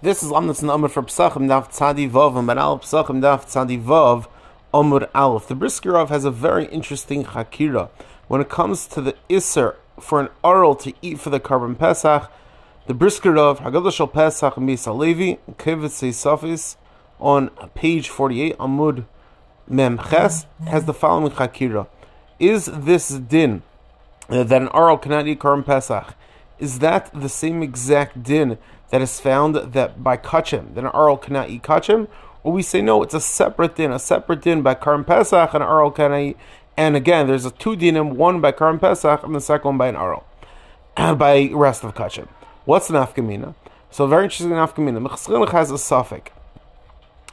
This is Lamdas and Amr for Psachim Daf Tzadi Vav and Banal Psachim Daf Tzadi Vav Amr Aleph. The Briskerov has a very interesting Hakira. When it comes to the Isser for an Aral to eat for the Korban Pesach, the Briskerov, Haggadah Shal Pesach Misa Levi, Kevet Safis, on page 48, Amud Mem Ches, has the following Hakira. Is this din that an Aral cannot eat Korban Pesach? Is that the same exact din that is found that by kachim, that an Arl cannot eat kachim? Or we say no, it's a separate din, a separate din by Korban Pesach, and an Arl cannot eat. And again, there's a two dinim, one by Korban Pesach, and the second one by an Arl, by rest of kachim. What's an afkamina? So very interesting afkamina. Mechschilich has a suffix.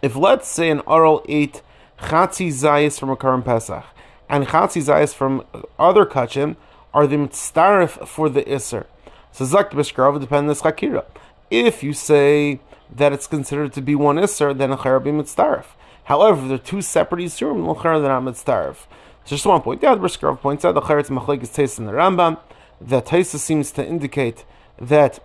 If let's say an Arl ate chatzi zayis from a Korban Pesach, and chatzi zayis from other kachim, are the mitzaref for the iser. So zakt b'shkrav depends on chakira. If you say that it's considered to be one Isser, then a be mitzdarif. However, they're two separate Yisurim, l'chara they're not mitzdarif. Just one point The other Briskarov points out, the charetz machlik is taste in the Rambam, that Taisa seems to indicate that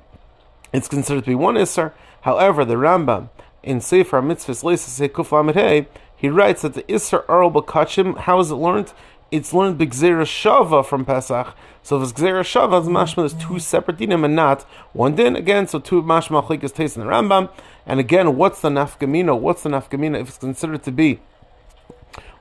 it's considered to be one Isser. However, the Rambam, in Sefer Mitzvahs Leisa Sekuf he writes that the Isser Earl Bakachim, how is it learned? It's learned B'Gzera Shava from Pesach. So if it's Gzera Shava, it's mashma, there's two separate dinim and not one din. Again, so two mashma is taste in the Rambam. And again, what's the nafkamina? What's the nafkamina if it's considered to be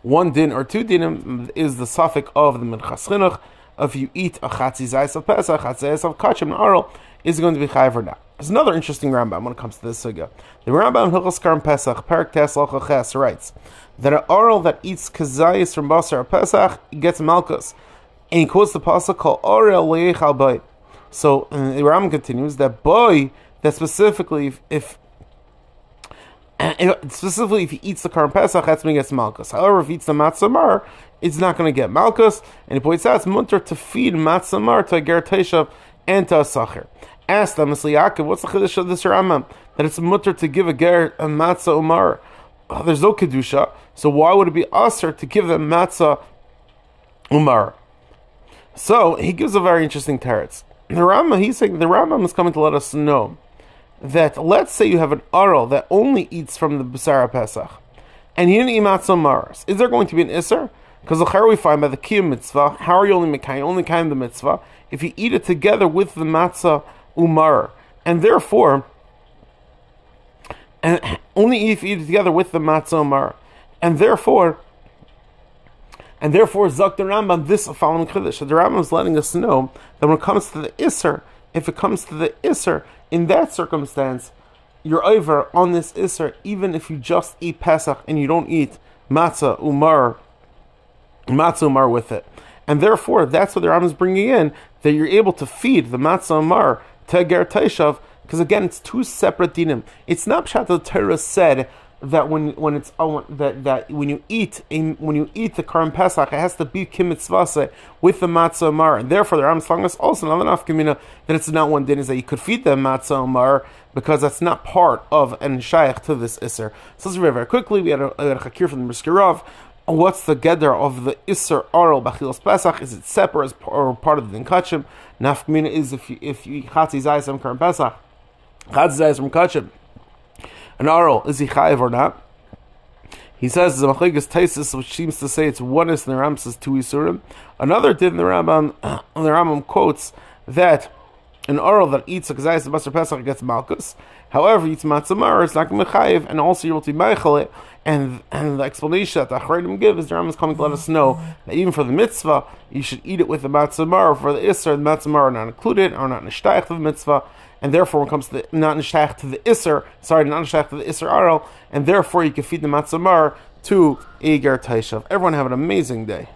one din or two dinim is the suffix of the Minchas Chinuch. If you eat a chatzi zayis of Pesach, chatzi zayis of kachim and aral, is going to be chayiv or not. There's another interesting Rambam when it comes to this sugya. The Rambam Hilchos Korban Pesach, Perak Tes writes that an oral that eats kazayis from Basar Pesach gets malchus. And he quotes the pasuk called Orel Leichal. So uh, the Rambam continues that boy that specifically if, if Uh, specifically if he eats the Korban Pesach, that's when he gets malchus. However, if he eats the matzamar, it's not going to get malchus. And he points out it's munter to feed matzamar to ger and to a sacher. Ask them, Yaakov, what's the chiddush of this Rambam? That it's mutter to give a ger a matzah umar. Oh, there's no kedusha, so why would it be aser to give them matzah umar? So he gives a very interesting teretz. The Rambam, he's saying the Rambam is coming to let us know that let's say you have an aral that only eats from the Basara Pesach, and he didn't eat matzah maras. Is there going to be an iser? Because the we find by the kiyum mitzvah, how are you only making only kind of the mitzvah if you eat it together with the matzah umar, and therefore, and only if you eat it together with the matzah umar, and therefore, and therefore, Zak the Rambam, this following Kiddush, the Rambam is letting us know that when it comes to the Isser, if it comes to the Isser, in that circumstance, you're over on this Isser, even if you just eat Pesach and you don't eat matzah umar, matzah umar with it. And therefore, that's what the Rambam is bringing in, that you're able to feed the matzah umar Teger Taishav, because again, it's two separate dinim. It's not pshat the Torah said that when when it's oh, that that when you eat in, when you eat the Korban Pesach, it has to be kimitzvase with the matzah mar, and therefore the Rambam telling also not enough kamina that it's not one din is that you could feed the matzah mar because that's not part of and shaykh to this iser. So let's very very quickly. We had a, a, a hakir from the Briskerov what's the gather of the Isser Oral Bachilos Pesach? Is it separate or part of the Dinkachim? Nafkamina is if you if you from Korban Pesach, Chatzi Zayis from Kachim. An Oral, is he Chayiv or not? He says the Machigas Taisis, which seems to say it's one is in the Ram says two Isurim. Another did in the Rambam, the Rambam quotes that an oral that eats a kazayis the Basar Pesach gets malchus. However, eats matzamar, it's not mechayiv, and also you're able to meichel it. And, and the explanation that the Achredim give is the Rambam is coming to let us know that even for the mitzvah, you should eat it with the matzamar. For the isser, the matzamar are not included, are not nishtayich to the mitzvah, and therefore when it comes to the, not nishtayich to the isser, sorry, not nishtayich to the isser aral, and therefore you can feed the matzamar to Eger Taishav. Everyone have an amazing day.